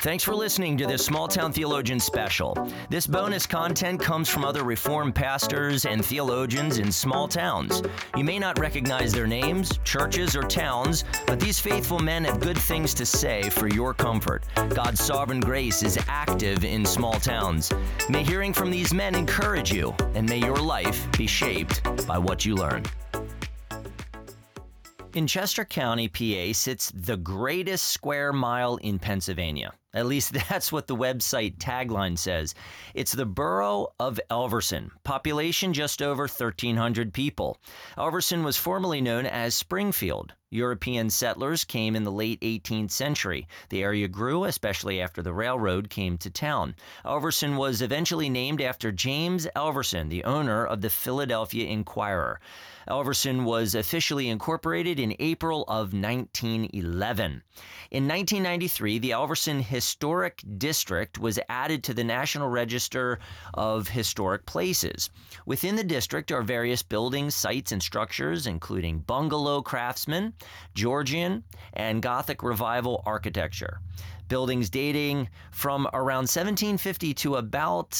Thanks for listening to this Small Town Theologian special. This bonus content comes from other Reformed pastors and theologians in small towns. You may not recognize their names, churches, or towns, but these faithful men have good things to say for your comfort. God's sovereign grace is active in small towns. May hearing from these men encourage you, and may your life be shaped by what you learn. In Chester County, PA, sits the greatest square mile in Pennsylvania. At least that's what the website tagline says. It's the borough of Elverson, population just over 1,300 people. Elverson was formerly known as Springfield. European settlers came in the late 18th century. The area grew, especially after the railroad came to town. Elverson was eventually named after James Elverson, the owner of the Philadelphia Inquirer. Elverson was officially incorporated in April of 1911. In 1993, the Elverson Historic District was added to the National Register of Historic Places. Within the district are various buildings, sites, and structures, including bungalow craftsmen, Georgian, and Gothic Revival architecture buildings dating from around 1750 to about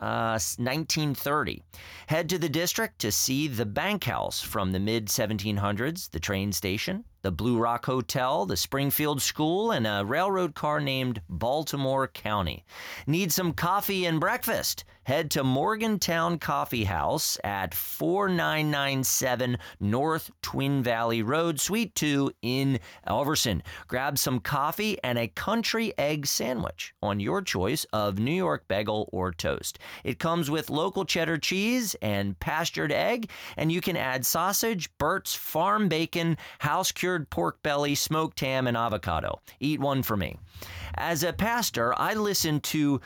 uh, 1930. Head to the district to see the bank house from the mid 1700s, the train station, the Blue Rock Hotel, the Springfield School, and a railroad car named Baltimore County. Need some coffee and breakfast? Head to Morgantown Coffee House at 4997 North Twin Valley Road, Suite 2 in Elverson. Grab some coffee and a country egg sandwich on your choice of New York bagel or toast. It comes with local cheddar cheese and pastured egg, and you can add sausage, Burt's Farm bacon, house cured pork belly, smoked ham, and avocado. Eat one for me. As a pastor, I listen to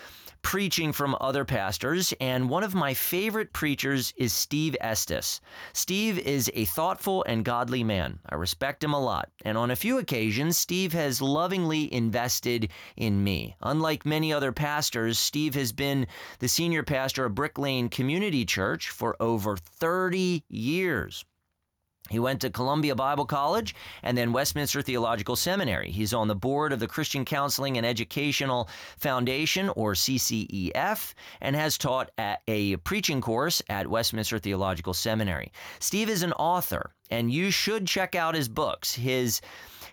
preaching from other pastors, and one of my favorite preachers is Steve Estes. Steve is a thoughtful and godly man. I respect him a lot, and on a few occasions, Steve has lovingly invested in me. Unlike many other pastors, Steve has been the senior pastor of Brick Lane Community Church for over 30 years. He went to Columbia Bible College and then Westminster Theological Seminary. He's on the board of the Christian Counseling and Educational Foundation, or CCEF, and has taught a preaching course at Westminster Theological Seminary. Steve is an author, and you should check out his books. His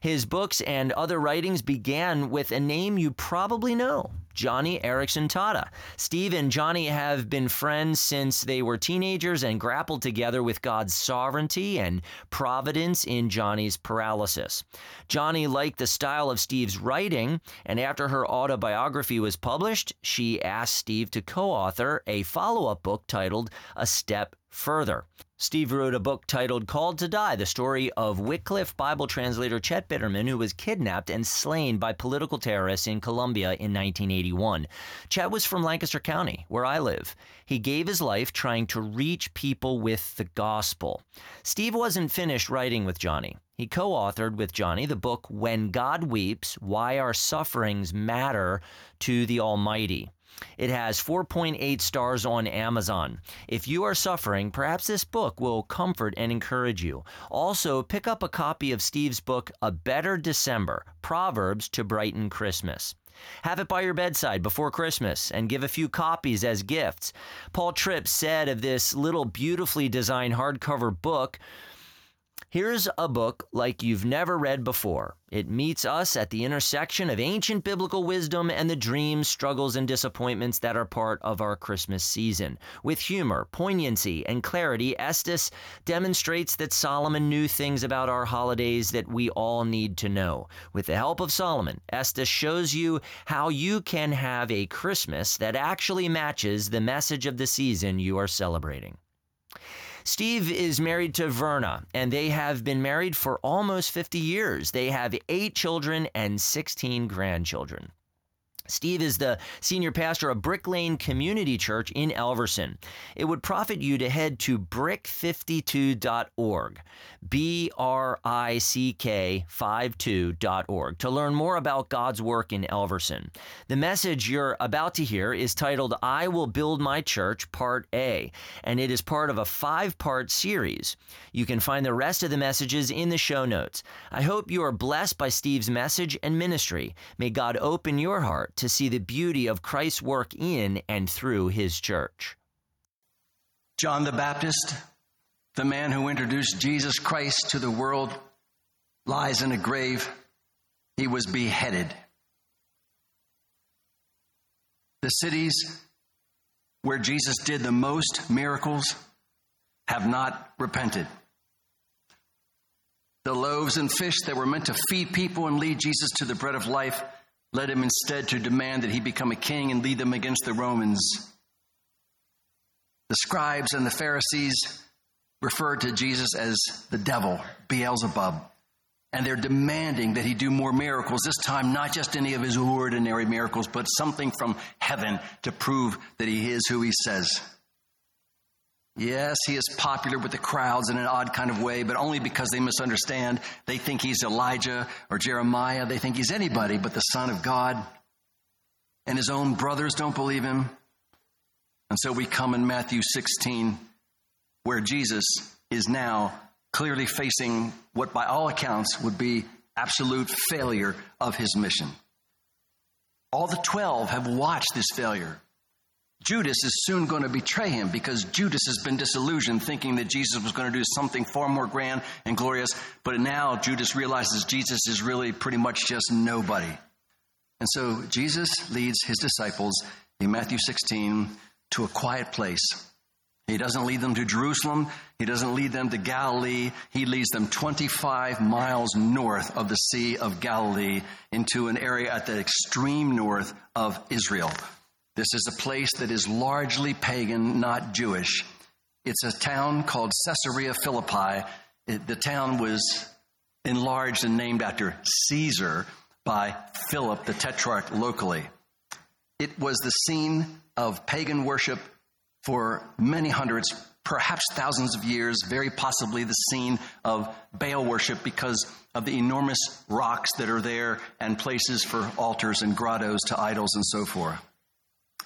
his books and other writings began with a name you probably know Joni Eareckson Tada. Steve and Joni have been friends since they were teenagers and grappled together with God's sovereignty and providence in Joni's paralysis. Joni liked the style of Steve's writing, and after her autobiography was published, she asked Steve to co author a follow up book titled A Step Further. Steve wrote a book titled Called to Die, the story of Wycliffe Bible translator Chet Bitterman, who was kidnapped and slain by political terrorists in Colombia in 1981. Chet was from Lancaster County, where I live. He gave his life trying to reach people with the gospel. Steve wasn't finished writing with Joni. He co authored with Joni the book When God Weeps Why Our Sufferings Matter to the Almighty. It has 4.8 stars on Amazon. If you are suffering, perhaps this book will comfort and encourage you. Also, pick up a copy of Steve's book, A Better December Proverbs to Brighten Christmas. Have it by your bedside before Christmas and give a few copies as gifts. Paul Tripp said of this little beautifully designed hardcover book, Here's a book like you've never read before. It meets us at the intersection of ancient biblical wisdom and the dreams, struggles, and disappointments that are part of our Christmas season. With humor, poignancy, and clarity, Estes demonstrates that Solomon knew things about our holidays that we all need to know. With the help of Solomon, Estes shows you how you can have a Christmas that actually matches the message of the season you are celebrating. Steve is married to Verna, and they have been married for almost 50 years. They have eight children and 16 grandchildren. Steve is the senior pastor of Brick Lane Community Church in Elverson. It would profit you to head to brick52.org, B R I C K 52.org, to learn more about God's work in Elverson. The message you're about to hear is titled I Will Build My Church, Part A, and it is part of a five part series. You can find the rest of the messages in the show notes. I hope you are blessed by Steve's message and ministry. May God open your heart to see the beauty of Christ's work in and through his church. John the Baptist, the man who introduced Jesus Christ to the world, lies in a grave. He was beheaded. The cities where Jesus did the most miracles have not repented. The loaves and fish that were meant to feed people and lead Jesus to the bread of life led him instead to demand that he become a king and lead them against the Romans. The scribes and the Pharisees referred to Jesus as the devil, Beelzebub, and they're demanding that he do more miracles, this time not just any of his ordinary miracles, but something from heaven to prove that he is who he says. Yes, he is popular with the crowds in an odd kind of way, but only because they misunderstand. They think he's Elijah or Jeremiah. They think he's anybody but the Son of God. And his own brothers don't believe him. And so we come in Matthew 16, where Jesus is now clearly facing what, by all accounts, would be absolute failure of his mission. All the 12 have watched this failure. Judas is soon going to betray him because Judas has been disillusioned, thinking that Jesus was going to do something far more grand and glorious. But now Judas realizes Jesus is really pretty much just nobody. And so Jesus leads his disciples in Matthew 16 to a quiet place. He doesn't lead them to Jerusalem. He doesn't lead them to Galilee. He leads them 25 miles north of the Sea of Galilee into an area at the extreme north of Israel. This is a place that is largely pagan, not Jewish. It's a town called Caesarea Philippi. It, the town was enlarged and named after Caesar by Philip the Tetrarch locally. It was the scene of pagan worship for many hundreds, perhaps thousands of years, very possibly the scene of Baal worship because of the enormous rocks that are there and places for altars and grottos to idols and so forth.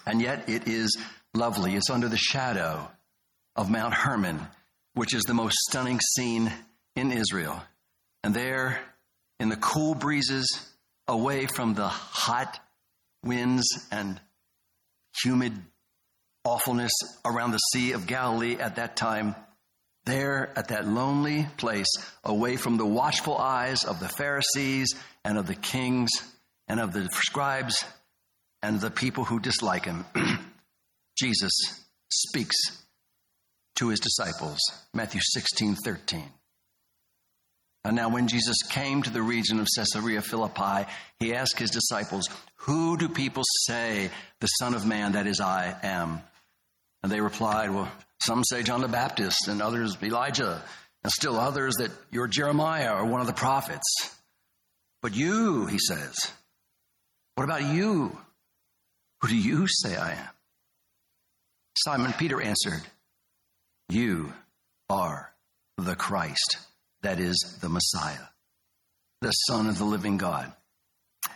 And yet it is lovely. It's under the shadow of Mount Hermon, which is the most stunning scene in Israel. And there, in the cool breezes, away from the hot winds and humid awfulness around the Sea of Galilee at that time, there at that lonely place, away from the watchful eyes of the Pharisees and of the kings and of the scribes and the people who dislike him, Jesus speaks to his disciples. Matthew 16, 13. And now, when Jesus came to the region of Caesarea Philippi, he asked his disciples, Who do people say the Son of Man, that is, I am? And they replied, Well, some say John the Baptist, and others Elijah, and still others that you're Jeremiah or one of the prophets. But you, he says, what about you? Who do you say I am? Simon Peter answered, You are the Christ, that is, the Messiah, the Son of the living God.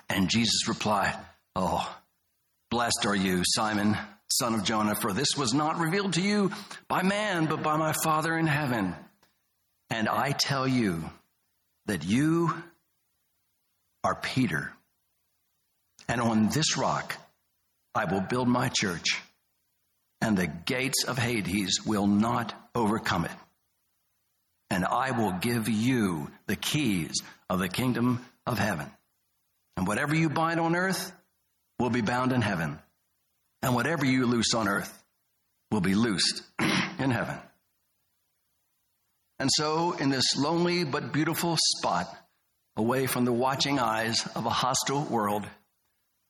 And Jesus replied, Oh, blessed are you, Simon, son of Jonah, for this was not revealed to you by man, but by my Father in heaven. And I tell you that you are Peter, and on this rock, I will build my church, and the gates of Hades will not overcome it. And I will give you the keys of the kingdom of heaven. And whatever you bind on earth will be bound in heaven. And whatever you loose on earth will be loosed in heaven. And so, in this lonely but beautiful spot, away from the watching eyes of a hostile world,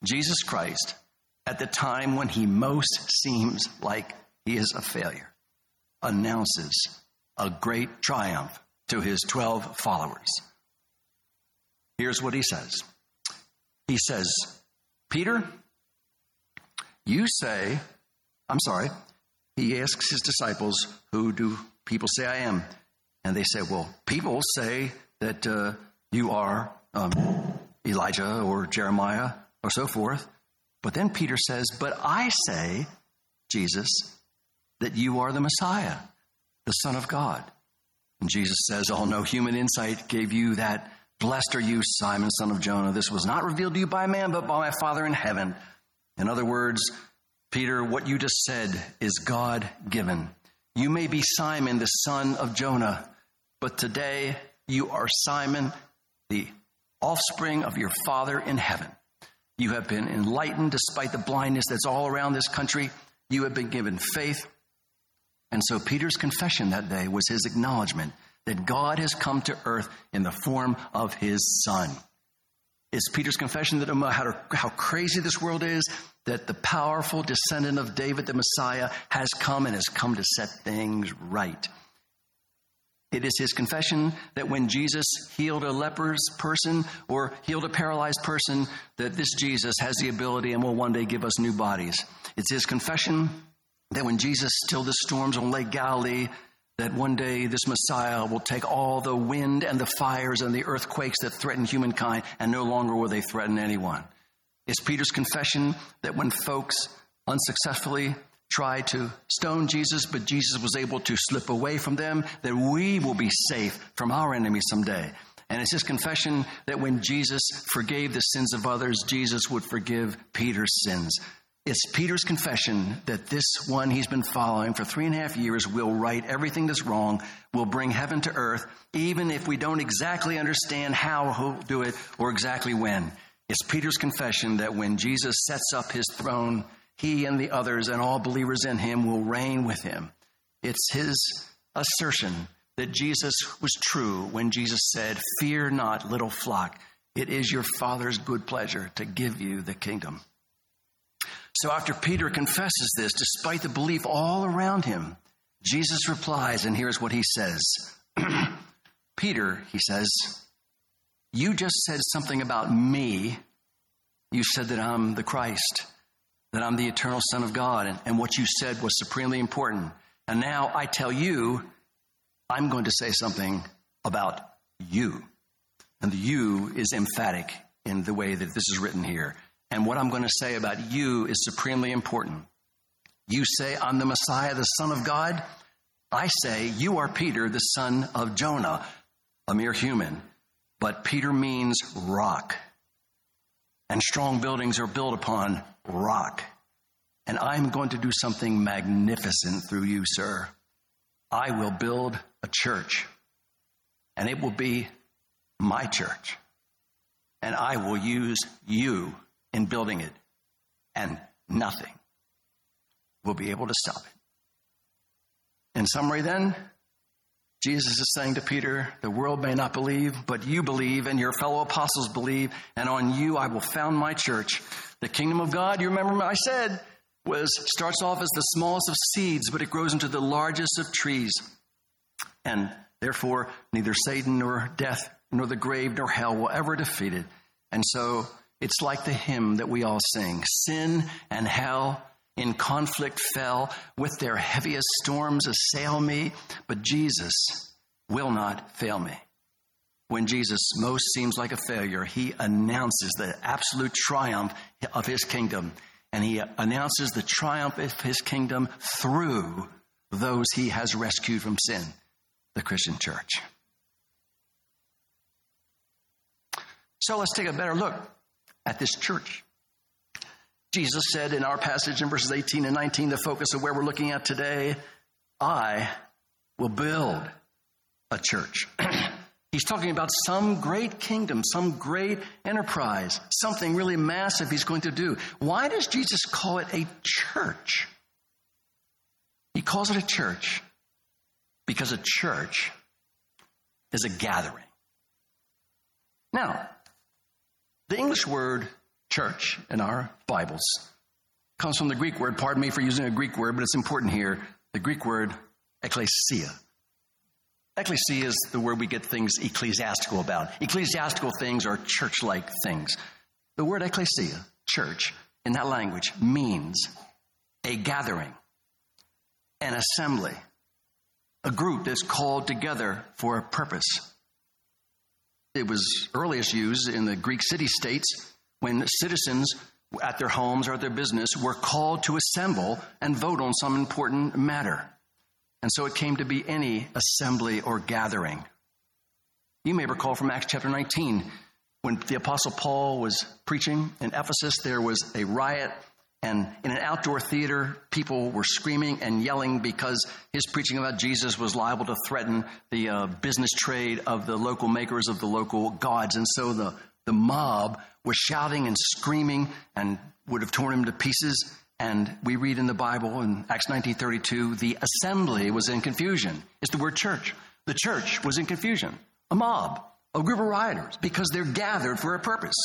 Jesus Christ at the time when he most seems like he is a failure, announces a great triumph to his 12 followers. Here's what he says He says, Peter, You say, I'm sorry. He asks his disciples, Who do people say I am? And they say, Well, people say that uh, you are um, Elijah or Jeremiah or so forth. But then Peter says, But I say, Jesus, that you are the Messiah, the Son of God. And Jesus says, Oh, no human insight gave you that. Blessed are you, Simon, son of Jonah. This was not revealed to you by man, but by my Father in heaven. In other words, Peter, what you just said is God given. You may be Simon, the son of Jonah, but today you are Simon, the offspring of your Father in heaven. You have been enlightened despite the blindness that's all around this country. You have been given faith. And so Peter's confession that day was his acknowledgement that God has come to earth in the form of his Son. It's Peter's confession that no matter how crazy this world is, that the powerful descendant of David, the Messiah, has come and has come to set things right. It is his confession that when Jesus healed a leper's person or healed a paralyzed person, that this Jesus has the ability and will one day give us new bodies. It's his confession that when Jesus stilled the storms on Lake Galilee, that one day this Messiah will take all the wind and the fires and the earthquakes that threaten humankind, and no longer will they threaten anyone. It's Peter's confession that when folks unsuccessfully tried to stone Jesus, but Jesus was able to slip away from them, that we will be safe from our enemies someday. And it's his confession that when Jesus forgave the sins of others, Jesus would forgive Peter's sins. It's Peter's confession that this one he's been following for three and a half years will right everything that's wrong, will bring heaven to earth, even if we don't exactly understand how he'll do it or exactly when. It's Peter's confession that when Jesus sets up his throne, he and the others and all believers in him will reign with him. It's his assertion that Jesus was true when Jesus said, Fear not, little flock. It is your Father's good pleasure to give you the kingdom. So after Peter confesses this, despite the belief all around him, Jesus replies, and here's what he says Peter, he says, you just said something about me. You said that I'm the Christ that I'm the eternal Son of God, and, and what you said was supremely important. And now I tell you, I'm going to say something about you. And the you is emphatic in the way that this is written here. And what I'm going to say about you is supremely important. You say, I'm the Messiah, the Son of God. I say, you are Peter, the son of Jonah, a mere human. But Peter means rock and strong buildings are built upon rock. And I'm going to do something magnificent through you, sir. I will build a church, and it will be my church. And I will use you in building it, and nothing will be able to stop it. In summary, then, Jesus is saying to Peter, The world may not believe, but you believe, and your fellow apostles believe, and on you I will found my church. The kingdom of God, you remember I said, was starts off as the smallest of seeds, but it grows into the largest of trees. And therefore, neither Satan nor death, nor the grave, nor hell will ever defeat it. And so it's like the hymn that we all sing Sin and hell in conflict fell, with their heaviest storms assail me, but Jesus will not fail me. When Jesus most seems like a failure, he announces the absolute triumph of his kingdom, and he announces the triumph of his kingdom through those he has rescued from sin, the Christian church. So let's take a better look at this church. Jesus said in our passage in verses 18 and 19, the focus of where we're looking at today, I will build a church. he's talking about some great kingdom, some great enterprise, something really massive he's going to do. Why does Jesus call it a church? He calls it a church because a church is a gathering. Now, the English word church in our Bibles comes from the Greek word, pardon me for using a Greek word, but it's important here the Greek word ecclesia. Ecclesia is the word we get things ecclesiastical about. Ecclesiastical things are church like things. The word ecclesia, church, in that language means a gathering, an assembly, a group that's called together for a purpose. It was earliest used in the Greek city states when citizens at their homes or at their business were called to assemble and vote on some important matter. And so it came to be any assembly or gathering. You may recall from Acts chapter 19 when the Apostle Paul was preaching in Ephesus, there was a riot, and in an outdoor theater, people were screaming and yelling because his preaching about Jesus was liable to threaten the uh, business trade of the local makers of the local gods. And so the, the mob was shouting and screaming and would have torn him to pieces. And we read in the Bible in Acts 19:32, the assembly was in confusion. It's the word church. The church was in confusion. A mob a group of rioters because they're gathered for a purpose.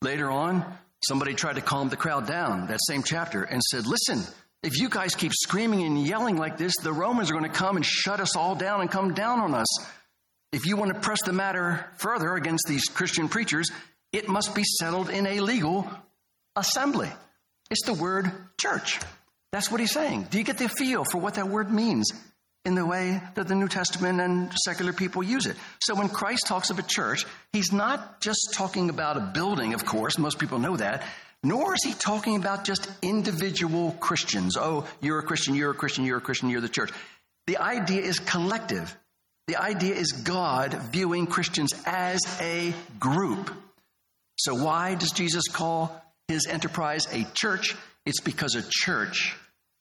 Later on, somebody tried to calm the crowd down, that same chapter, and said, Listen, if you guys keep screaming and yelling like this, the Romans are going to come and shut us all down and come down on us. If you want to press the matter further against these Christian preachers, it must be settled in a legal assembly. It's the word church. That's what he's saying. Do you get the feel for what that word means? in the way that the New Testament and secular people use it. So when Christ talks of a church, he's not just talking about a building, of course, most people know that, nor is he talking about just individual Christians. Oh, you're a Christian, you're a Christian, you're a Christian, you're the church. The idea is collective. The idea is God viewing Christians as a group. So why does Jesus call his enterprise a church? It's because a church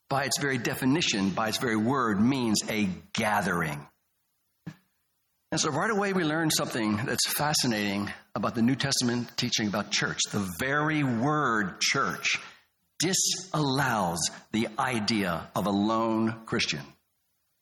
by its very definition, by its very word, means a gathering. And so right away we learn something that's fascinating about the New Testament teaching about church. The very word church disallows the idea of a lone Christian.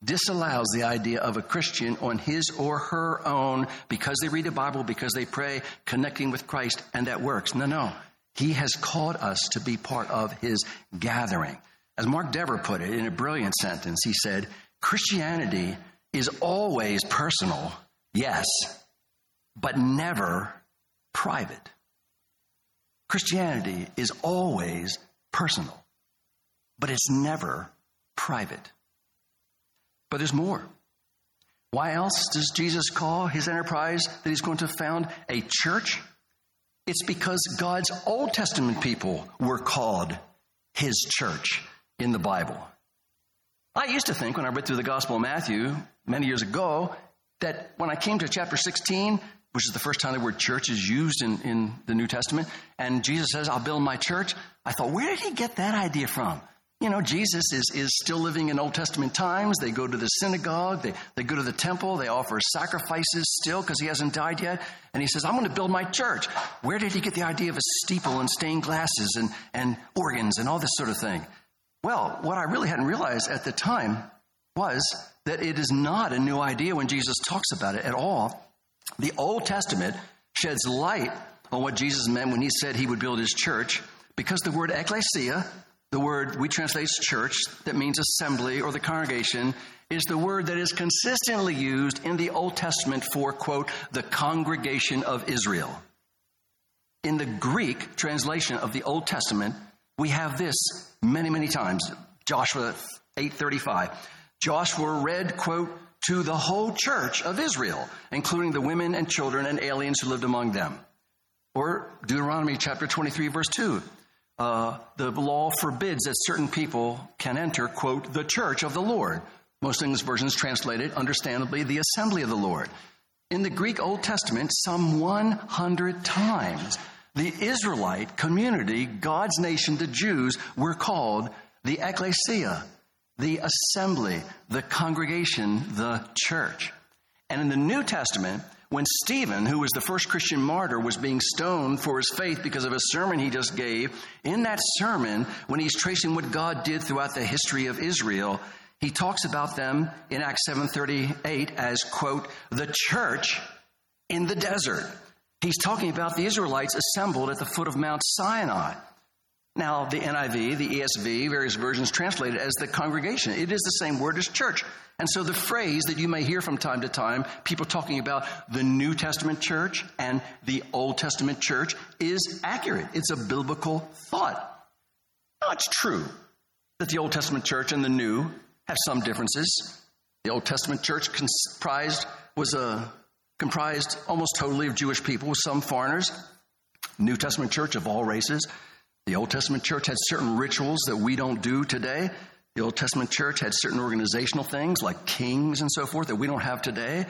Disallows the idea of a Christian on his or her own because they read the Bible, because they pray, connecting with Christ, and that works. No, no. He has called us to be part of his gathering. As Mark Dever put it in a brilliant sentence, he said, Christianity is always personal, yes, but never private. Christianity is always personal, but it's never private. But there's more. Why else does Jesus call his enterprise that he's going to found a church? It's because God's Old Testament people were called his church in the Bible. I used to think when I read through the Gospel of Matthew many years ago that when I came to chapter 16, which is the first time the word church is used in, in the New Testament, and Jesus says, I'll build my church, I thought, where did he get that idea from? You know, Jesus is, is still living in Old Testament times. They go to the synagogue, they, they go to the temple, they offer sacrifices still because he hasn't died yet. And he says, I'm going to build my church. Where did he get the idea of a steeple and stained glasses and, and organs and all this sort of thing? Well, what I really hadn't realized at the time was that it is not a new idea when Jesus talks about it at all. The Old Testament sheds light on what Jesus meant when he said he would build his church because the word ecclesia, the word we translate as church, that means assembly or the congregation, is the word that is consistently used in the Old Testament for, quote, the congregation of Israel. In the Greek translation of the Old Testament, we have this many, many times. Joshua 8:35. Joshua read, quote, to the whole church of Israel, including the women and children and aliens who lived among them. Or Deuteronomy chapter 23, verse 2. Uh, the law forbids that certain people can enter, quote, the church of the Lord. Most English versions translate it, understandably, the assembly of the Lord. In the Greek Old Testament, some 100 times, the Israelite community, God's nation, the Jews, were called the ecclesia, the assembly, the congregation, the church. And in the New Testament, when Stephen, who was the first Christian martyr, was being stoned for his faith because of a sermon he just gave, in that sermon, when he's tracing what God did throughout the history of Israel, he talks about them in Acts 7:38 as quote, the church in the desert. He's talking about the Israelites assembled at the foot of Mount Sinai. Now, the NIV, the ESV, various versions translate it as the congregation. It is the same word as church. And so the phrase that you may hear from time to time, people talking about the New Testament church and the Old Testament church, is accurate. It's a biblical thought. Now, it's true that the Old Testament church and the New have some differences. The Old Testament church comprised was a comprised almost totally of Jewish people with some foreigners. New Testament church of all races. The Old Testament church had certain rituals that we don't do today. The Old Testament church had certain organizational things like kings and so forth that we don't have today.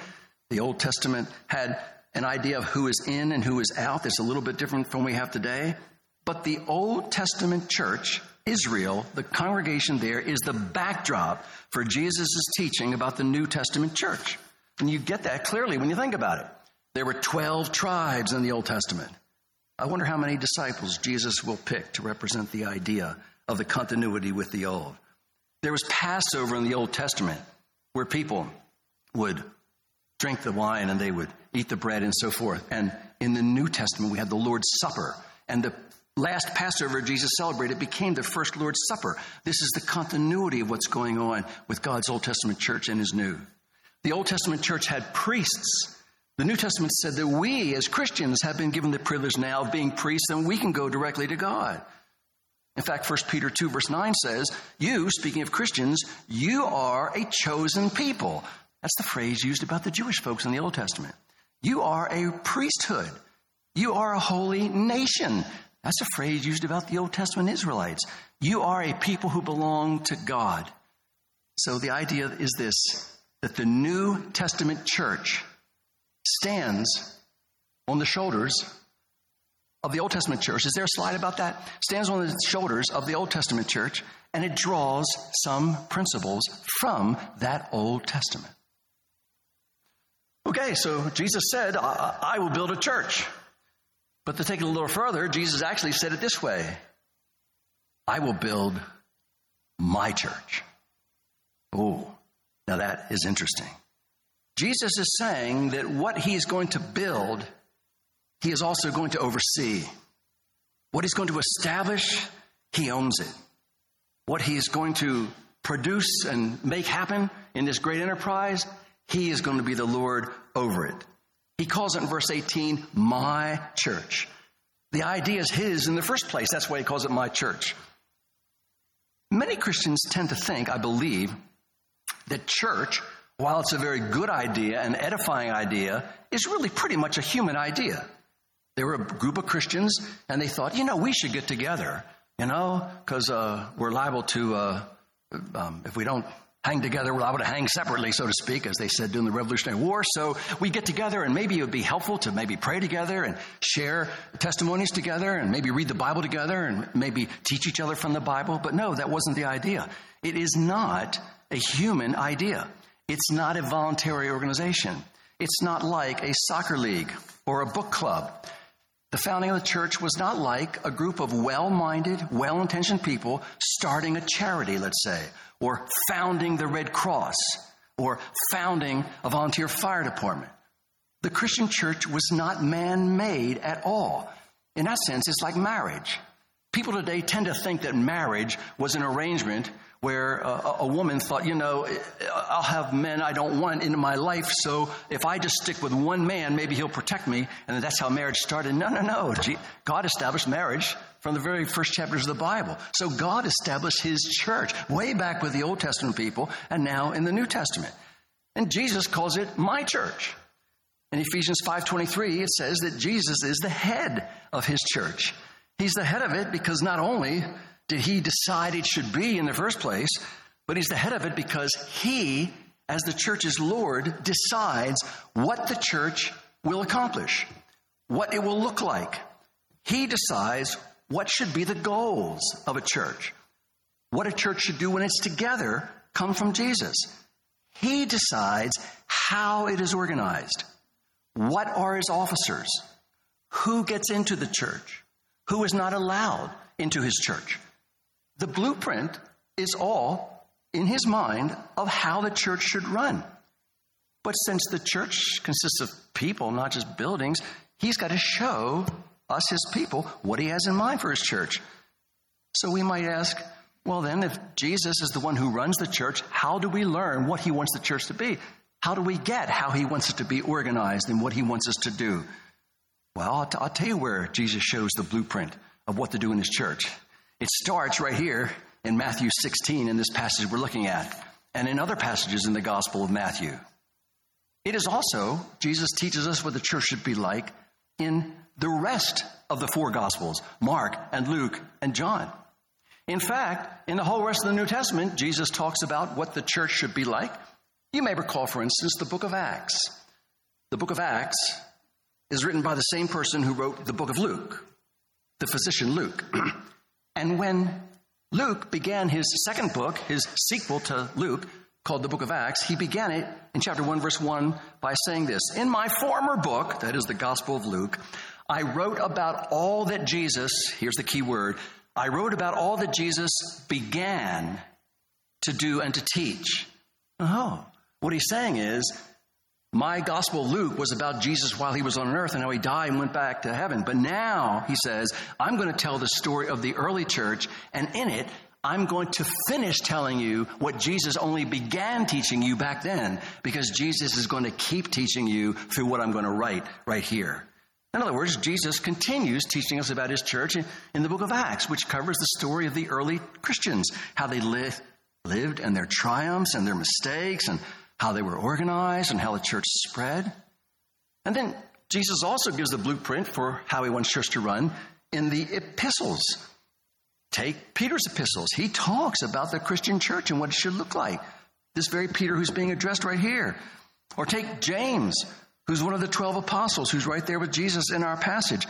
The Old Testament had an idea of who is in and who is out that's a little bit different from what we have today. But the Old Testament church, Israel, the congregation there, is the backdrop for Jesus' teaching about the New Testament church. And you get that clearly when you think about it. There were 12 tribes in the Old Testament. I wonder how many disciples Jesus will pick to represent the idea of the continuity with the old. There was Passover in the Old Testament where people would drink the wine and they would eat the bread and so forth. And in the New Testament, we had the Lord's Supper. And the last Passover Jesus celebrated became the first Lord's Supper. This is the continuity of what's going on with God's Old Testament church and his new. The Old Testament church had priests the New Testament said that we as Christians have been given the privilege now of being priests and we can go directly to God. In fact, 1 Peter 2, verse 9 says, You, speaking of Christians, you are a chosen people. That's the phrase used about the Jewish folks in the Old Testament. You are a priesthood. You are a holy nation. That's a phrase used about the Old Testament Israelites. You are a people who belong to God. So the idea is this that the New Testament church stands on the shoulders of the Old Testament church. Is there a slide about that? Stands on the shoulders of the Old Testament church, and it draws some principles from that Old Testament. Okay, so Jesus said, I, I will build a church. But to take it a little further, Jesus actually said it this way I will build my church. Oh, now that is interesting. Jesus is saying that what he is going to build, he is also going to oversee. What he's going to establish, he owns it. What he is going to produce and make happen in this great enterprise, he is going to be the Lord over it. He calls it in verse 18, my church. The idea is his in the first place. That's why he calls it my church. Many Christians tend to think, I believe, that church while it's a very good idea, an edifying idea, is really pretty much a human idea. They were a group of Christians and they thought, you know, we should get together, you know, because uh, we're liable to, uh, um, if we don't hang together, we're liable to hang separately, so to speak, as they said during the Revolutionary War. So we get together and maybe it would be helpful to maybe pray together and share testimonies together and maybe read the Bible together and maybe teach each other from the Bible. But no, that wasn't the idea. It is not a human idea. It's not a voluntary organization. It's not like a soccer league or a book club. The founding of the church was not like a group of well minded, well intentioned people starting a charity, let's say, or founding the Red Cross, or founding a volunteer fire department. The Christian church was not man made at all. In that sense, it's like marriage. People today tend to think that marriage was an arrangement where uh, a, a, woman thought, you know, I'll have men I don't want in my life, so if I just stick with one man, maybe he'll protect me, and that's how marriage started. No, no, no. God established marriage from the very first chapters of the Bible. So God established his church way back with the Old Testament people and now in the New Testament. And Jesus calls it my church. In Ephesians 5:23 it says that Jesus is the head of his church. He's the head of it because not only did he decide it should be in the first place, but he's the head of it because he, as the church's Lord, decides what the church will accomplish, what it will look like. He decides what should be the goals of a church. What a church should do when it's together come from Jesus. He decides how it is organized. What are his officers? Who gets into the church? Who is not allowed into his church? The blueprint is all in his mind of how the church should run. But since the church consists of people, not just buildings, he's got to show us, his people, what he has in mind for his church. So we might ask, well, then, if Jesus is the one who runs the church, how do we learn what he wants the church to be? How do we get how he wants it to be organized and what he wants us to do? Well, I'll, t- I'll tell you where Jesus shows the blueprint of what to do in his church. It starts right here in Matthew 16 in this passage we're looking at, and in other passages in the Gospel of Matthew. It is also, Jesus teaches us what the church should be like in the rest of the four Gospels Mark and Luke and John. In fact, in the whole rest of the New Testament, Jesus talks about what the church should be like. You may recall, for instance, the book of Acts. The book of Acts is written by the same person who wrote the book of Luke, the physician Luke. and when Luke began his second book, his sequel to Luke, called the book of Acts, he began it in chapter 1, verse 1 by saying this In my former book, that is the Gospel of Luke, I wrote about all that Jesus, here's the key word, I wrote about all that Jesus began to do and to teach. Oh, what he's saying is, my gospel, Luke, was about Jesus while he was on earth and how he died and went back to heaven. But now, he says, I'm going to tell the story of the early church, and in it, I'm going to finish telling you what Jesus only began teaching you back then, because Jesus is going to keep teaching you through what I'm going to write right here. In other words, Jesus continues teaching us about his church in, the book of Acts, which covers the story of the early Christians, how they lived, lived and their triumphs and their mistakes and how they were organized and how the church spread. And then Jesus also gives the blueprint for how he wants church to run in the epistles. Take Peter's epistles. He talks about the Christian church and what it should look like. This very Peter who's being addressed right here. Or take James, who's one of the 12 apostles, who's right there with Jesus in our passage.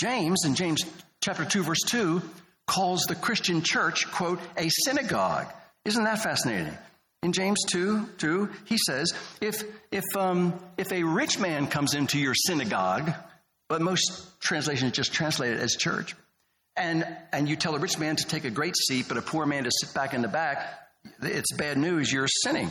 James, in James chapter 2, verse 2, calls the Christian church, quote, a synagogue. Isn't that fascinating? In James 2, 2 he says, if, if, um, if a rich man comes into your synagogue, but most translations just translate it as church, and, and you tell a rich man to take a great seat, but a poor man to sit back in the back, it's bad news, you're sinning.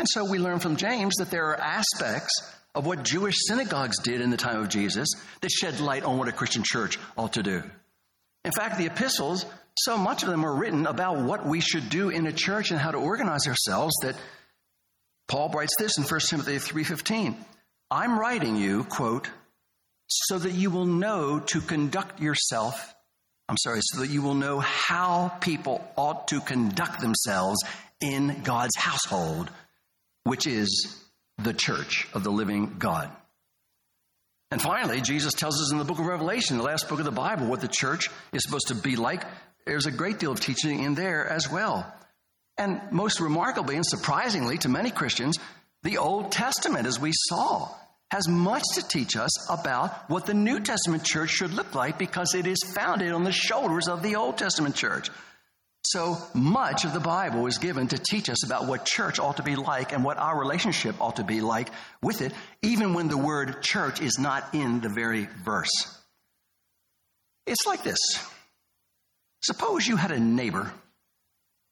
And so we learn from James that there are aspects of what Jewish synagogues did in the time of Jesus that shed light on what a Christian church ought to do. In fact, the epistles, so much of them are written about what we should do in a church and how to organize ourselves that Paul writes this in 1 Timothy 3:15. I'm writing you, quote, so that you will know to conduct yourself, I'm sorry, so that you will know how people ought to conduct themselves in God's household, which is the church of the living God. And finally, Jesus tells us in the book of Revelation, the last book of the Bible, what the church is supposed to be like. There's a great deal of teaching in there as well. And most remarkably and surprisingly to many Christians, the Old Testament, as we saw, has much to teach us about what the New Testament church should look like because it is founded on the shoulders of the Old Testament church. So much of the Bible is given to teach us about what church ought to be like and what our relationship ought to be like with it, even when the word church is not in the very verse. It's like this Suppose you had a neighbor,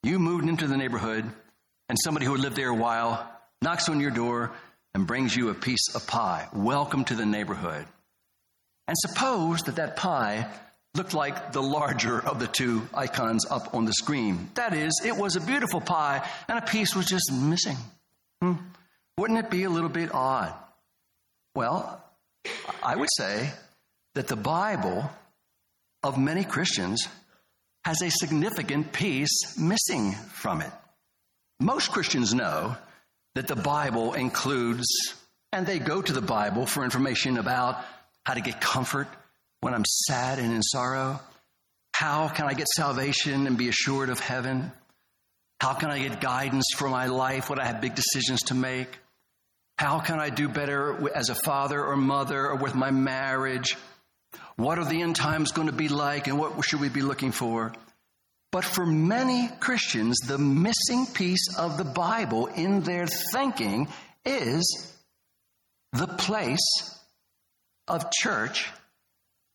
you moved into the neighborhood, and somebody who had lived there a while knocks on your door and brings you a piece of pie. Welcome to the neighborhood. And suppose that that pie looked like the larger of the two icons up on the screen. That is, it was a beautiful pie and a piece was just missing. Hmm. Wouldn't it be a little bit odd? Well, I would say that the Bible of many Christians has a significant piece missing from it. Most Christians know that the Bible includes, and they go to the Bible for information about how to get comfort when I'm sad and in sorrow? How can I get salvation and be assured of heaven? How can I get guidance for my life when I have big decisions to make? How can I do better as a father or mother or with my marriage? What are the end times going to be like and what should we be looking for? But for many Christians, the missing piece of the Bible in their thinking is the place of church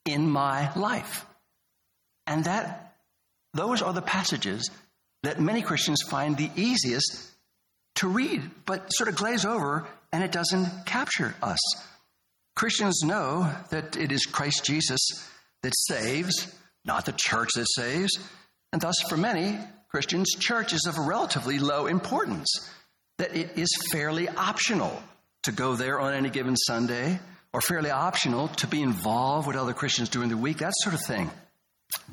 in my life. And that those are the passages that many Christians find the easiest to read, but sort of glaze over and it doesn't capture us. Christians know that it is Christ Jesus that saves, not the church that saves. And thus, for many Christians, church is of relatively low importance, that it is fairly optional to go there on any given Sunday or fairly optional to be involved with other Christians during the week, that sort of thing.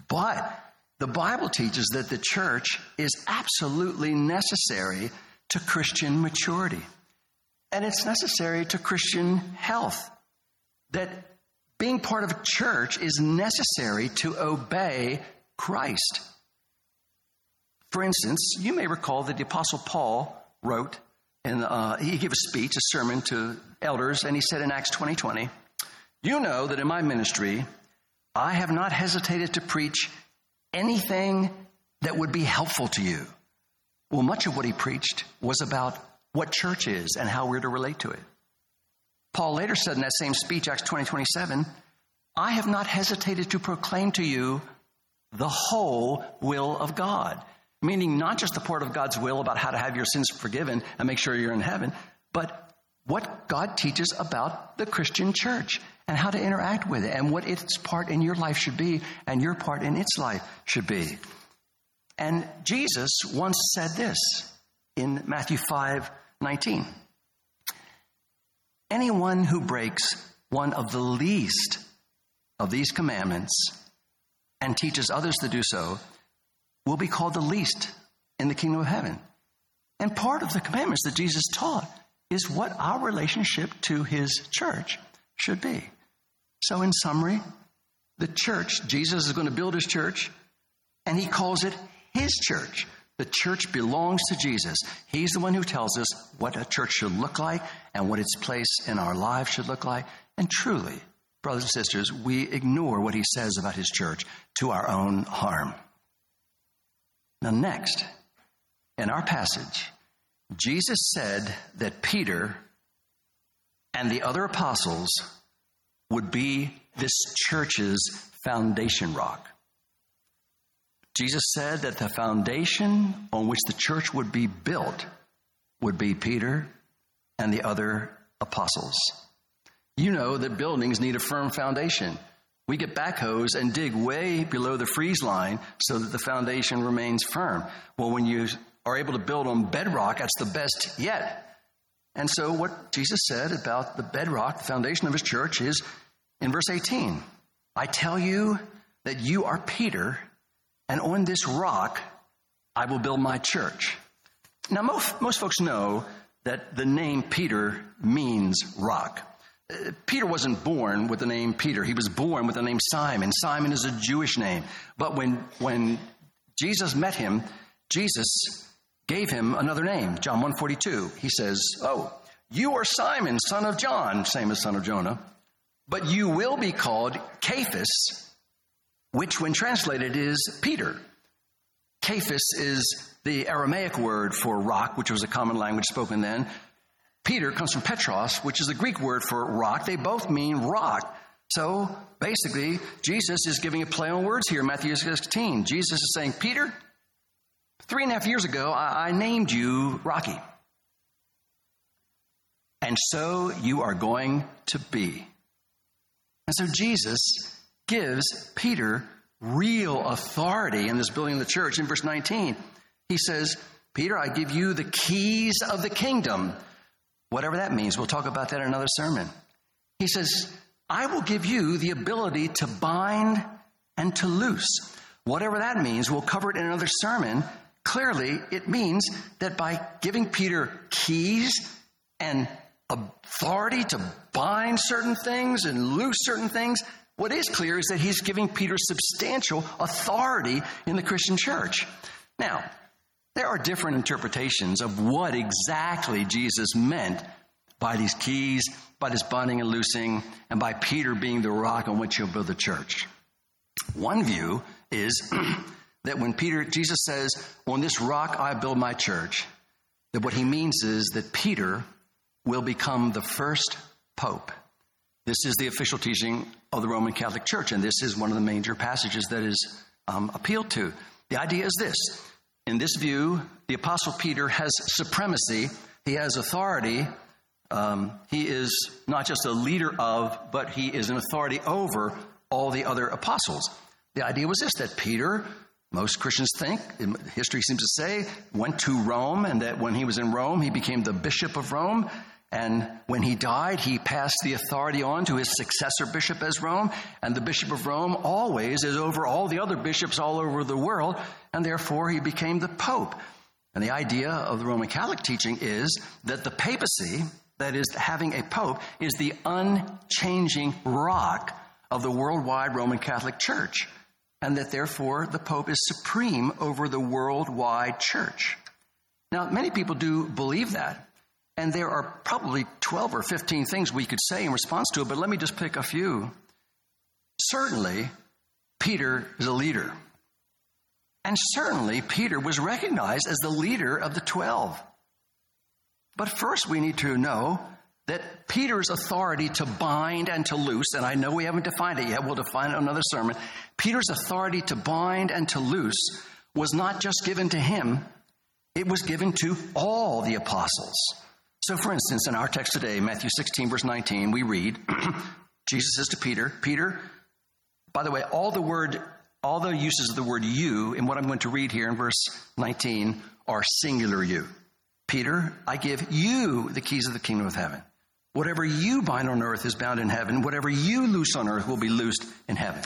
But the Bible teaches that the church is absolutely necessary to Christian maturity. And it's necessary to Christian health. That being part of a church is necessary to obey Christ. For instance, you may recall that the Apostle Paul wrote, and uh, he gave a speech, a sermon to elders, and he said in Acts 20 20, You know that in my ministry, I have not hesitated to preach anything that would be helpful to you. Well, much of what he preached was about what church is and how we're to relate to it. Paul later said in that same speech, Acts 20 27, I have not hesitated to proclaim to you the whole will of God meaning not just the part of God's will about how to have your sins forgiven and make sure you're in heaven, but what God teaches about the Christian church and how to interact with it and what its part in your life should be and your part in its life should be. And Jesus once said this in Matthew 5 19. Anyone who breaks one of the least of these commandments and teaches others to do so will be called the least in the kingdom of heaven. And part of the commandments that Jesus taught is what our relationship to his church should be. So, in summary, the church, Jesus is going to build his church, and he calls it his church. The church belongs to Jesus. He's the one who tells us what a church should look like and what its place in our lives should look like. And truly, brothers and sisters, we ignore what he says about his church to our own harm. Now, next, in our passage, Jesus said that Peter and the other apostles would be this church's foundation rock. Jesus said that the foundation on which the church would be built would be Peter and the other apostles. You know that buildings need a firm foundation. We get backhoes and dig way below the freeze line so that the foundation remains firm. Well, when you are able to build on bedrock, that's the best yet. And so, what Jesus said about the bedrock, the foundation of his church, is in verse 18 I tell you that you are Peter, and on this rock I will build my church. Now, most, most folks know that the name Peter means rock. Uh, Peter wasn't born with the name Peter. He was born with the name Simon. Simon is a Jewish name. But when, when Jesus met him, Jesus gave him another name, John 142. He says, Oh, you are Simon, son of John, same as son of Jonah, but you will be called Cephas, which when translated is Peter. Cephas is the Aramaic word for rock, which was a common language spoken then. Peter comes from Petros, which is the Greek word for rock. They both mean rock. So basically, Jesus is giving a play on words here, Matthew 16. Jesus is saying, Peter, three and a half years ago, I, I named you Rocky. And so you are going to be. And so Jesus gives Peter real authority in this building of the church. In verse 19, he says, Peter, I give you the keys of the kingdom whatever that means. We'll talk about that in another sermon. He says, I will give you the ability to bind and to loose. Whatever that means, we'll cover it in another sermon. Clearly, it means that by giving Peter keys and authority to bind certain things and loose certain things, what is clear is that he's giving Peter substantial authority in the Christian church. Now, there are different interpretations of what exactly Jesus meant by these keys, by this binding and loosing, and by Peter being the rock on which he'll build the church. One view is that when Peter, Jesus says, On this rock I build my church, that what he means is that Peter will become the first pope. This is the official teaching of the Roman Catholic Church, and this is one of the major passages that is um, appealed to. The idea is this in this view, the Apostle Peter has supremacy, he has authority. Um, he is not just a leader of, but he is an authority over all the other apostles. The idea was this that Peter, most Christians think, history seems to say, went to Rome, and that when he was in Rome, he became the bishop of Rome. And when he died, he passed the authority on to his successor bishop as Rome. And the bishop of Rome always is over all the other bishops all over the world. And therefore, he became the pope. And the idea of the Roman Catholic teaching is that the papacy, that is, having a pope, is the unchanging rock of the worldwide Roman Catholic Church. And that therefore, the pope is supreme over the worldwide church. Now, many people do believe that. And there are probably 12 or 15 things we could say in response to it, but let me just pick a few. Certainly, Peter is a leader. And certainly, Peter was recognized as the leader of the 12. But first, we need to know that Peter's authority to bind and to loose, and I know we haven't defined it yet, we'll define it in another sermon. Peter's authority to bind and to loose was not just given to him, it was given to all the apostles. So, for instance, in our text today, Matthew 16, verse 19, we read, Jesus says to Peter, Peter, by the way, all the word, all the uses of the word you in what I'm going to read here in verse 19 are singular you. Peter, I give you the keys of the kingdom of heaven. Whatever you bind on earth is bound in heaven. Whatever you loose on earth will be loosed in heaven.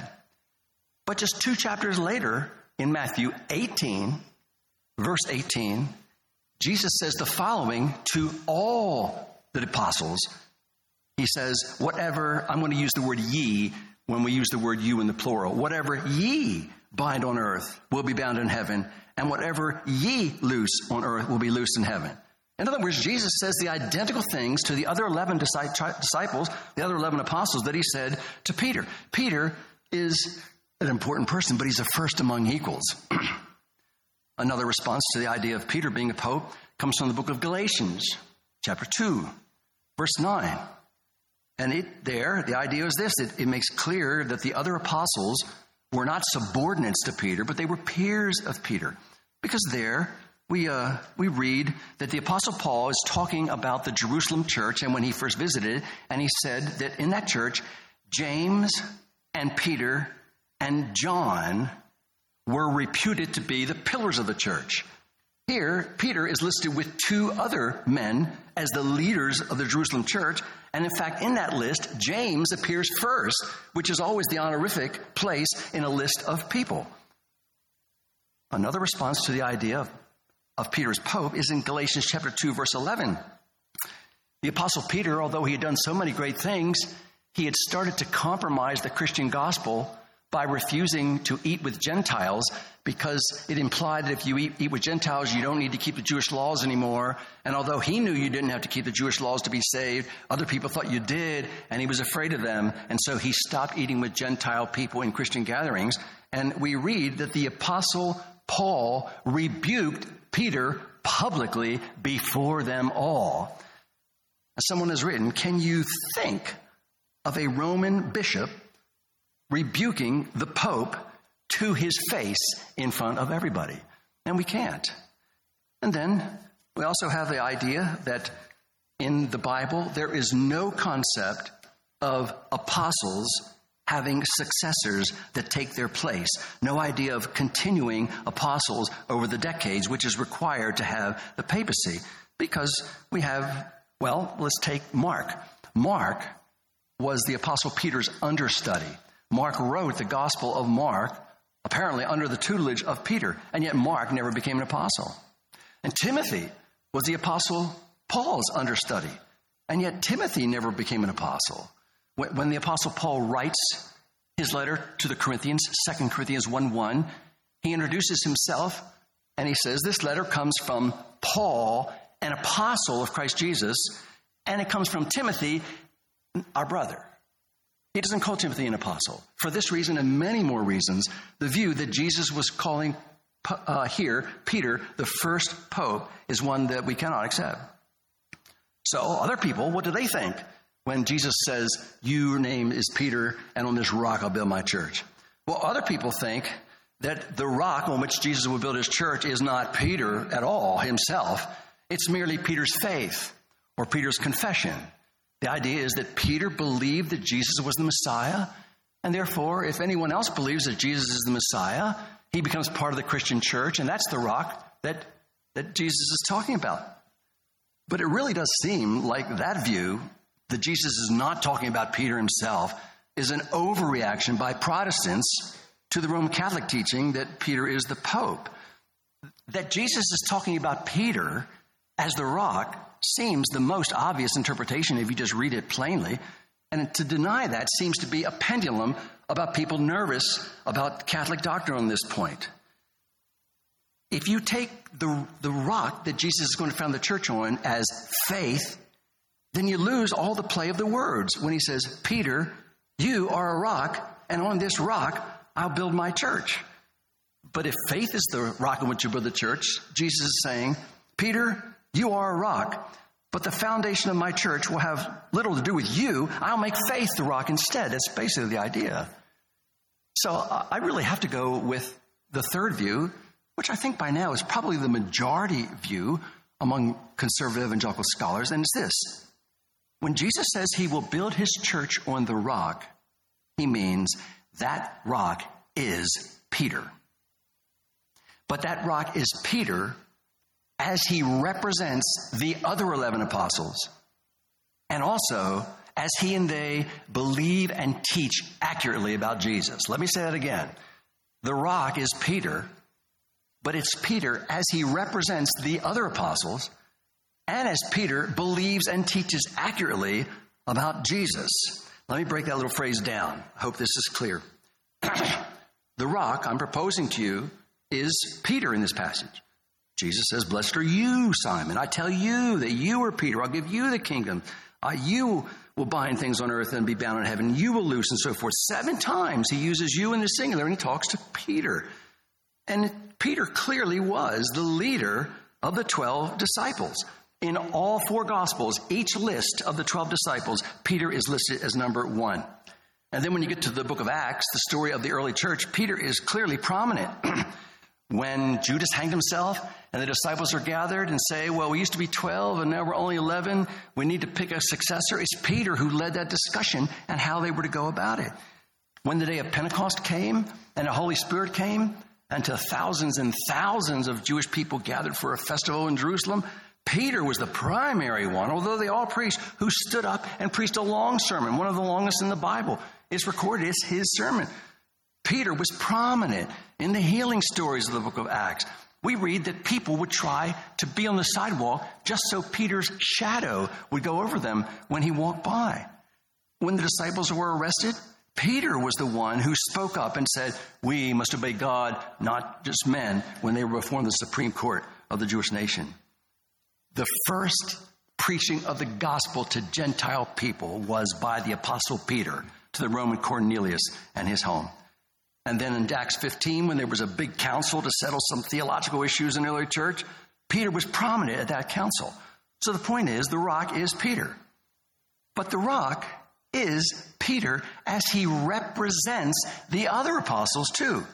But just two chapters later, in Matthew 18, verse 18, Jesus says the following to all the apostles. He says, Whatever, I'm going to use the word ye when we use the word you in the plural. Whatever ye bind on earth will be bound in heaven, and whatever ye loose on earth will be loosed in heaven. In other words, Jesus says the identical things to the other 11 disciples, the other 11 apostles that he said to Peter. Peter is an important person, but he's a first among equals. Another response to the idea of Peter being a pope comes from the book of Galatians, chapter 2, verse 9. And it there, the idea is this it, it makes clear that the other apostles were not subordinates to Peter, but they were peers of Peter. Because there, we, uh, we read that the Apostle Paul is talking about the Jerusalem church and when he first visited, and he said that in that church, James and Peter and John were reputed to be the pillars of the church. Here, Peter is listed with two other men as the leaders of the Jerusalem church. And in fact, in that list, James appears first, which is always the honorific place in a list of people. Another response to the idea of, of Peter's pope is in Galatians chapter 2, verse 11. The apostle Peter, although he had done so many great things, he had started to compromise the Christian gospel by refusing to eat with Gentiles because it implied that if you eat, eat, with Gentiles, you don't need to keep the Jewish laws anymore. And although he knew you didn't have to keep the Jewish laws to be saved, other people thought you did, and he was afraid of them. And so he stopped eating with Gentile people in Christian gatherings. And we read that the apostle Paul rebuked Peter publicly before them all. As someone has written, can you think of a Roman bishop rebuking the Pope to his face in front of everybody. And we can't. And then we also have the idea that in the Bible, there is no concept of apostles having successors that take their place. No idea of continuing apostles over the decades, which is required to have the papacy. Because we have, well, let's take Mark. Mark was the apostle Peter's understudy. Mark wrote the Gospel of Mark, apparently under the tutelage of Peter, and yet Mark never became an apostle. And Timothy was the apostle Paul's understudy, and yet Timothy never became an apostle. When the apostle Paul writes his letter to the Corinthians, 2 Corinthians 1 1, he introduces himself and he says, This letter comes from Paul, an apostle of Christ Jesus, and it comes from Timothy, our brother. He doesn't call Timothy an apostle. For this reason and many more reasons, the view that Jesus was calling uh, here Peter the first pope is one that we cannot accept. So, other people, what do they think when Jesus says, Your name is Peter, and on this rock I'll build my church? Well, other people think that the rock on which Jesus will build his church is not Peter at all himself, it's merely Peter's faith or Peter's confession. The idea is that Peter believed that Jesus was the Messiah, And therefore, if anyone else believes that Jesus is the Messiah, he becomes part of the Christian church, and that's the rock that, that Jesus is talking about. But it really does seem like that view, that Jesus is not talking about Peter himself, is an overreaction by Protestants to the Roman Catholic teaching that Peter is the Pope. That Jesus is talking about Peter as the rock seems the most obvious interpretation if you just read it plainly. And to deny that seems to be a pendulum about people nervous about Catholic doctrine on this point. If you take the, the rock that Jesus is going to found the church on as faith, then you lose all the play of the words when he says, Peter, you are a rock, and on this rock I'll build my church. But if faith is the rock on which you build the church, Jesus is saying, Peter, you are a rock, but the foundation of my church will have little to do with you. I'll make faith the rock instead. That's basically the idea. So I really have to go with the third view, which I think by now is probably the majority view among conservative evangelical scholars, and it's this. When Jesus says he will build his church on the rock, he means that rock is Peter. But that rock is Peter as he represents the other 11 apostles, and also as he and they believe and teach accurately about Jesus. Let me say that again. The rock is Peter, but it's Peter as he represents the other apostles, and as Peter believes and teaches accurately about Jesus. Let me break that little phrase down. I hope this is clear. the rock I'm proposing to you is Peter in this passage. Jesus says, Blessed are you, Simon. I tell you that you are Peter. I'll give you the kingdom. Uh, you will bind things on earth and be bound in heaven. You will loose and so forth. Seven times he uses you in the singular and he talks to Peter. And Peter clearly was the leader of the 12 disciples. In all four gospels, each list of the 12 disciples, Peter is listed as number one. And then when you get to the book of Acts, the story of the early church, Peter is clearly prominent. when Judas hanged himself and the disciples are gathered and say, Well, we used to be 12 and now we're only 11, we need to pick a successor, it's Peter who led that discussion and how they were to go about it. When the day of Pentecost came and the Holy Spirit came, and to thousands and thousands of Jewish people gathered for a festival in Jerusalem, Peter was the primary one, although they all preached, who stood up and preached a long sermon, one of the longest in the Bible. It's recorded, it's his sermon. Peter was prominent in the healing stories of the book of Acts. We read that people would try to be on the sidewalk just so Peter's shadow would go over them when he walked by. When the disciples were arrested, Peter was the one who spoke up and said, We must obey God, not just men, when they were before the Supreme Court of the Jewish nation. The first preaching of the gospel to Gentile people was by the Apostle Peter to the Roman Cornelius and his home. And then in Acts 15, when there was a big council to settle some theological issues in the early church, Peter was prominent at that council. So the point is, the rock is Peter. But the rock is Peter as he represents the other apostles too.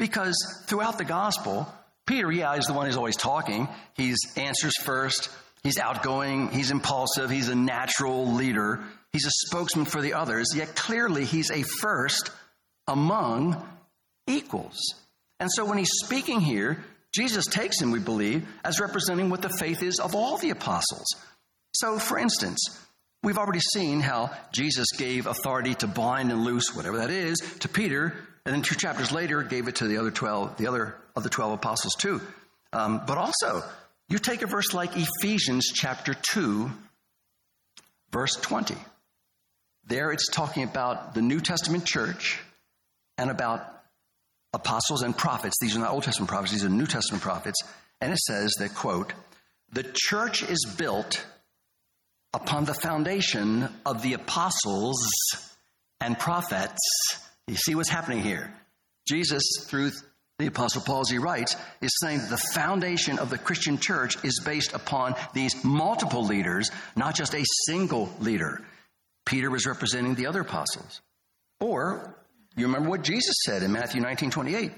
Because throughout the gospel, Peter, yeah, is the one who's always talking. He's answers first. He's outgoing. He's impulsive. He's a natural leader. He's a spokesman for the others. Yet clearly, he's a first among equals. And so when he's speaking here, Jesus takes him, we believe, as representing what the faith is of all the apostles. So, for instance, we've already seen how Jesus gave authority to bind and loose, whatever that is, to Peter, and then two chapters later gave it to the other 12, the other of the 12 apostles too. Um, but also, you take a verse like Ephesians chapter 2, verse 20. There it's talking about the New Testament church and about apostles and prophets. These are not Old Testament prophets, these are New Testament prophets. And it says that, quote, the church is built upon the foundation of the apostles and prophets. You see what's happening here? Jesus, through the Apostle Paul, as he writes, is saying that the foundation of the Christian church is based upon these multiple leaders, not just a single leader. Peter was representing the other apostles. Or you remember what Jesus said in Matthew 19 28.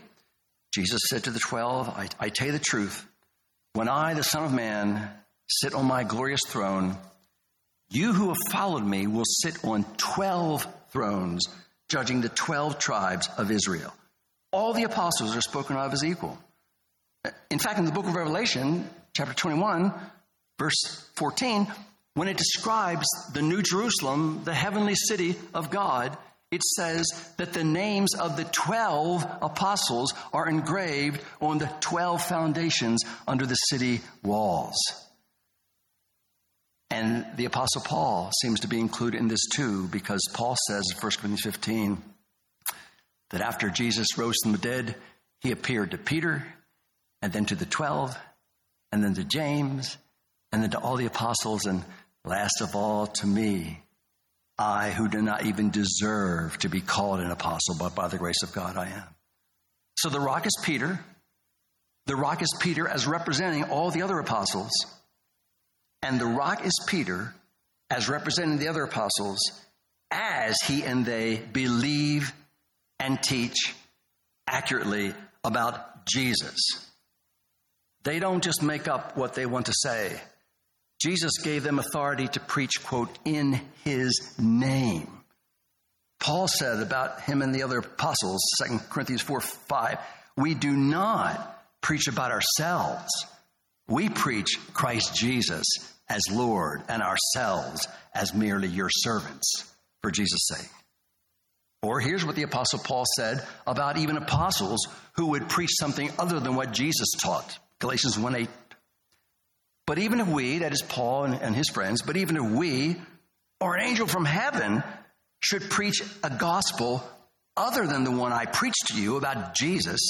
Jesus said to the 12, I, I tell you the truth. When I, the Son of Man, sit on my glorious throne, you who have followed me will sit on 12 thrones, judging the 12 tribes of Israel. All the apostles are spoken of as equal. In fact, in the book of Revelation, chapter 21, verse 14, when it describes the New Jerusalem, the heavenly city of God, it says that the names of the 12 apostles are engraved on the 12 foundations under the city walls. And the apostle Paul seems to be included in this too, because Paul says in 1 Corinthians 15 that after Jesus rose from the dead, he appeared to Peter, and then to the 12, and then to James, and then to all the apostles, and last of all to me. I, who do not even deserve to be called an apostle, but by the grace of God I am. So the rock is Peter. The rock is Peter as representing all the other apostles. And the rock is Peter as representing the other apostles as he and they believe and teach accurately about Jesus. They don't just make up what they want to say. Jesus gave them authority to preach, quote, in his name. Paul said about him and the other apostles, 2 Corinthians 4 5, we do not preach about ourselves. We preach Christ Jesus as Lord and ourselves as merely your servants for Jesus' sake. Or here's what the Apostle Paul said about even apostles who would preach something other than what Jesus taught. Galatians 1 8 but even if we, that is Paul and, and his friends, but even if we or an angel from heaven should preach a gospel other than the one I preached to you about Jesus,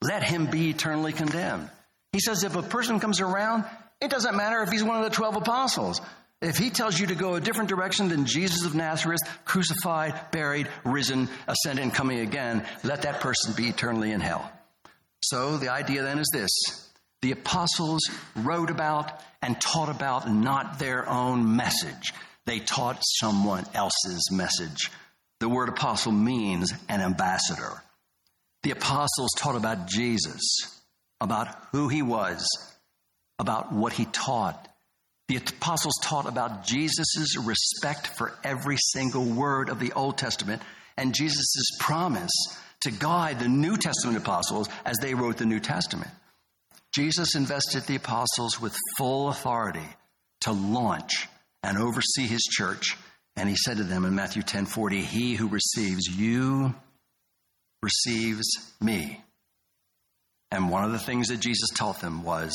let him be eternally condemned. He says if a person comes around, it doesn't matter if he's one of the 12 apostles. If he tells you to go a different direction than Jesus of Nazareth, crucified, buried, risen, ascended, and coming again, let that person be eternally in hell. So the idea then is this the apostles wrote about and taught about not their own message. They taught someone else's message. The word apostle means an ambassador. The apostles taught about Jesus, about who he was, about what he taught. The apostles taught about Jesus' respect for every single word of the Old Testament and Jesus' promise to guide the New Testament apostles as they wrote the New Testament. Jesus invested the apostles with full authority to launch and oversee his church. And he said to them in Matthew 10 40, He who receives you receives me. And one of the things that Jesus taught them was,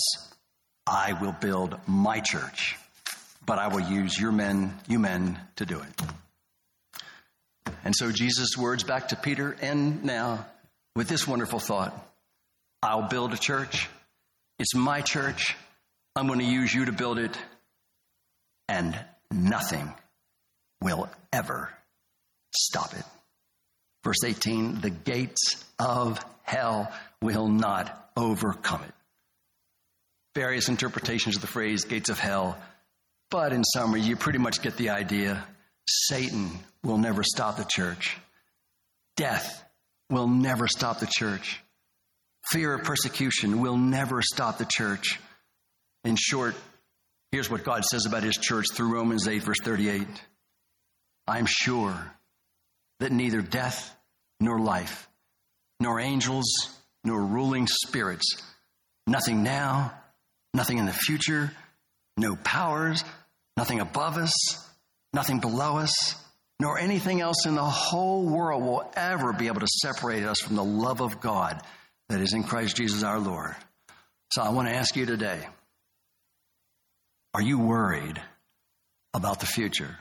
I will build my church, but I will use your men, you men, to do it. And so Jesus' words back to Peter end now with this wonderful thought I'll build a church it's my church. I'm going to use you to build it. And nothing will ever stop it. Verse 18 the gates of hell will not overcome it. Various interpretations of the phrase gates of hell, but in summary, you pretty much get the idea. Satan will never stop the church, death will never stop the church. Fear of persecution will never stop the church. In short, here's what God says about his church through Romans 8, verse 38. I'm sure that neither death nor life, nor angels, nor ruling spirits, nothing now, nothing in the future, no powers, nothing above us, nothing below us, nor anything else in the whole world will ever be able to separate us from the love of God that is in Christ Jesus our Lord. So I want to ask you today are you worried about the future?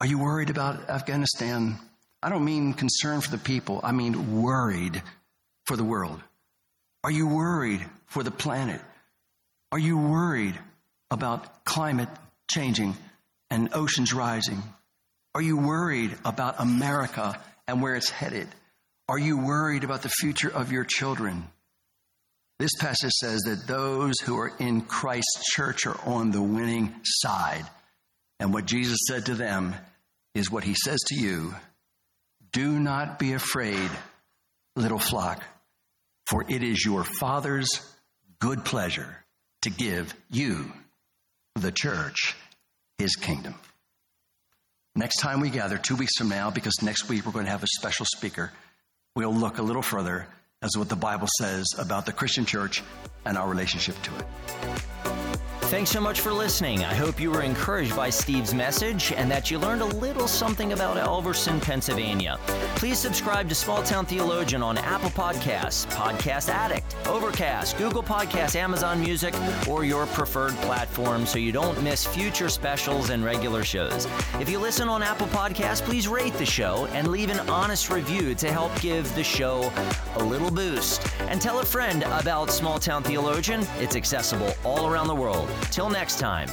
Are you worried about Afghanistan? I don't mean concern for the people, I mean worried for the world. Are you worried for the planet? Are you worried about climate changing and oceans rising? Are you worried about America and where it's headed? Are you worried about the future of your children? This passage says that those who are in Christ's church are on the winning side. And what Jesus said to them is what he says to you Do not be afraid, little flock, for it is your Father's good pleasure to give you, the church, his kingdom. Next time we gather, two weeks from now, because next week we're going to have a special speaker, we'll look a little further as what the Bible says about the Christian church and our relationship to it. Thanks so much for listening. I hope you were encouraged by Steve's message and that you learned a little something about Elverson, Pennsylvania. Please subscribe to Small Town Theologian on Apple Podcasts, Podcast Addict, Overcast, Google Podcasts, Amazon Music, or your preferred platform so you don't miss future specials and regular shows. If you listen on Apple Podcasts, please rate the show and leave an honest review to help give the show a little boost. And tell a friend about Small Town Theologian. It's accessible all around the world. Till next time.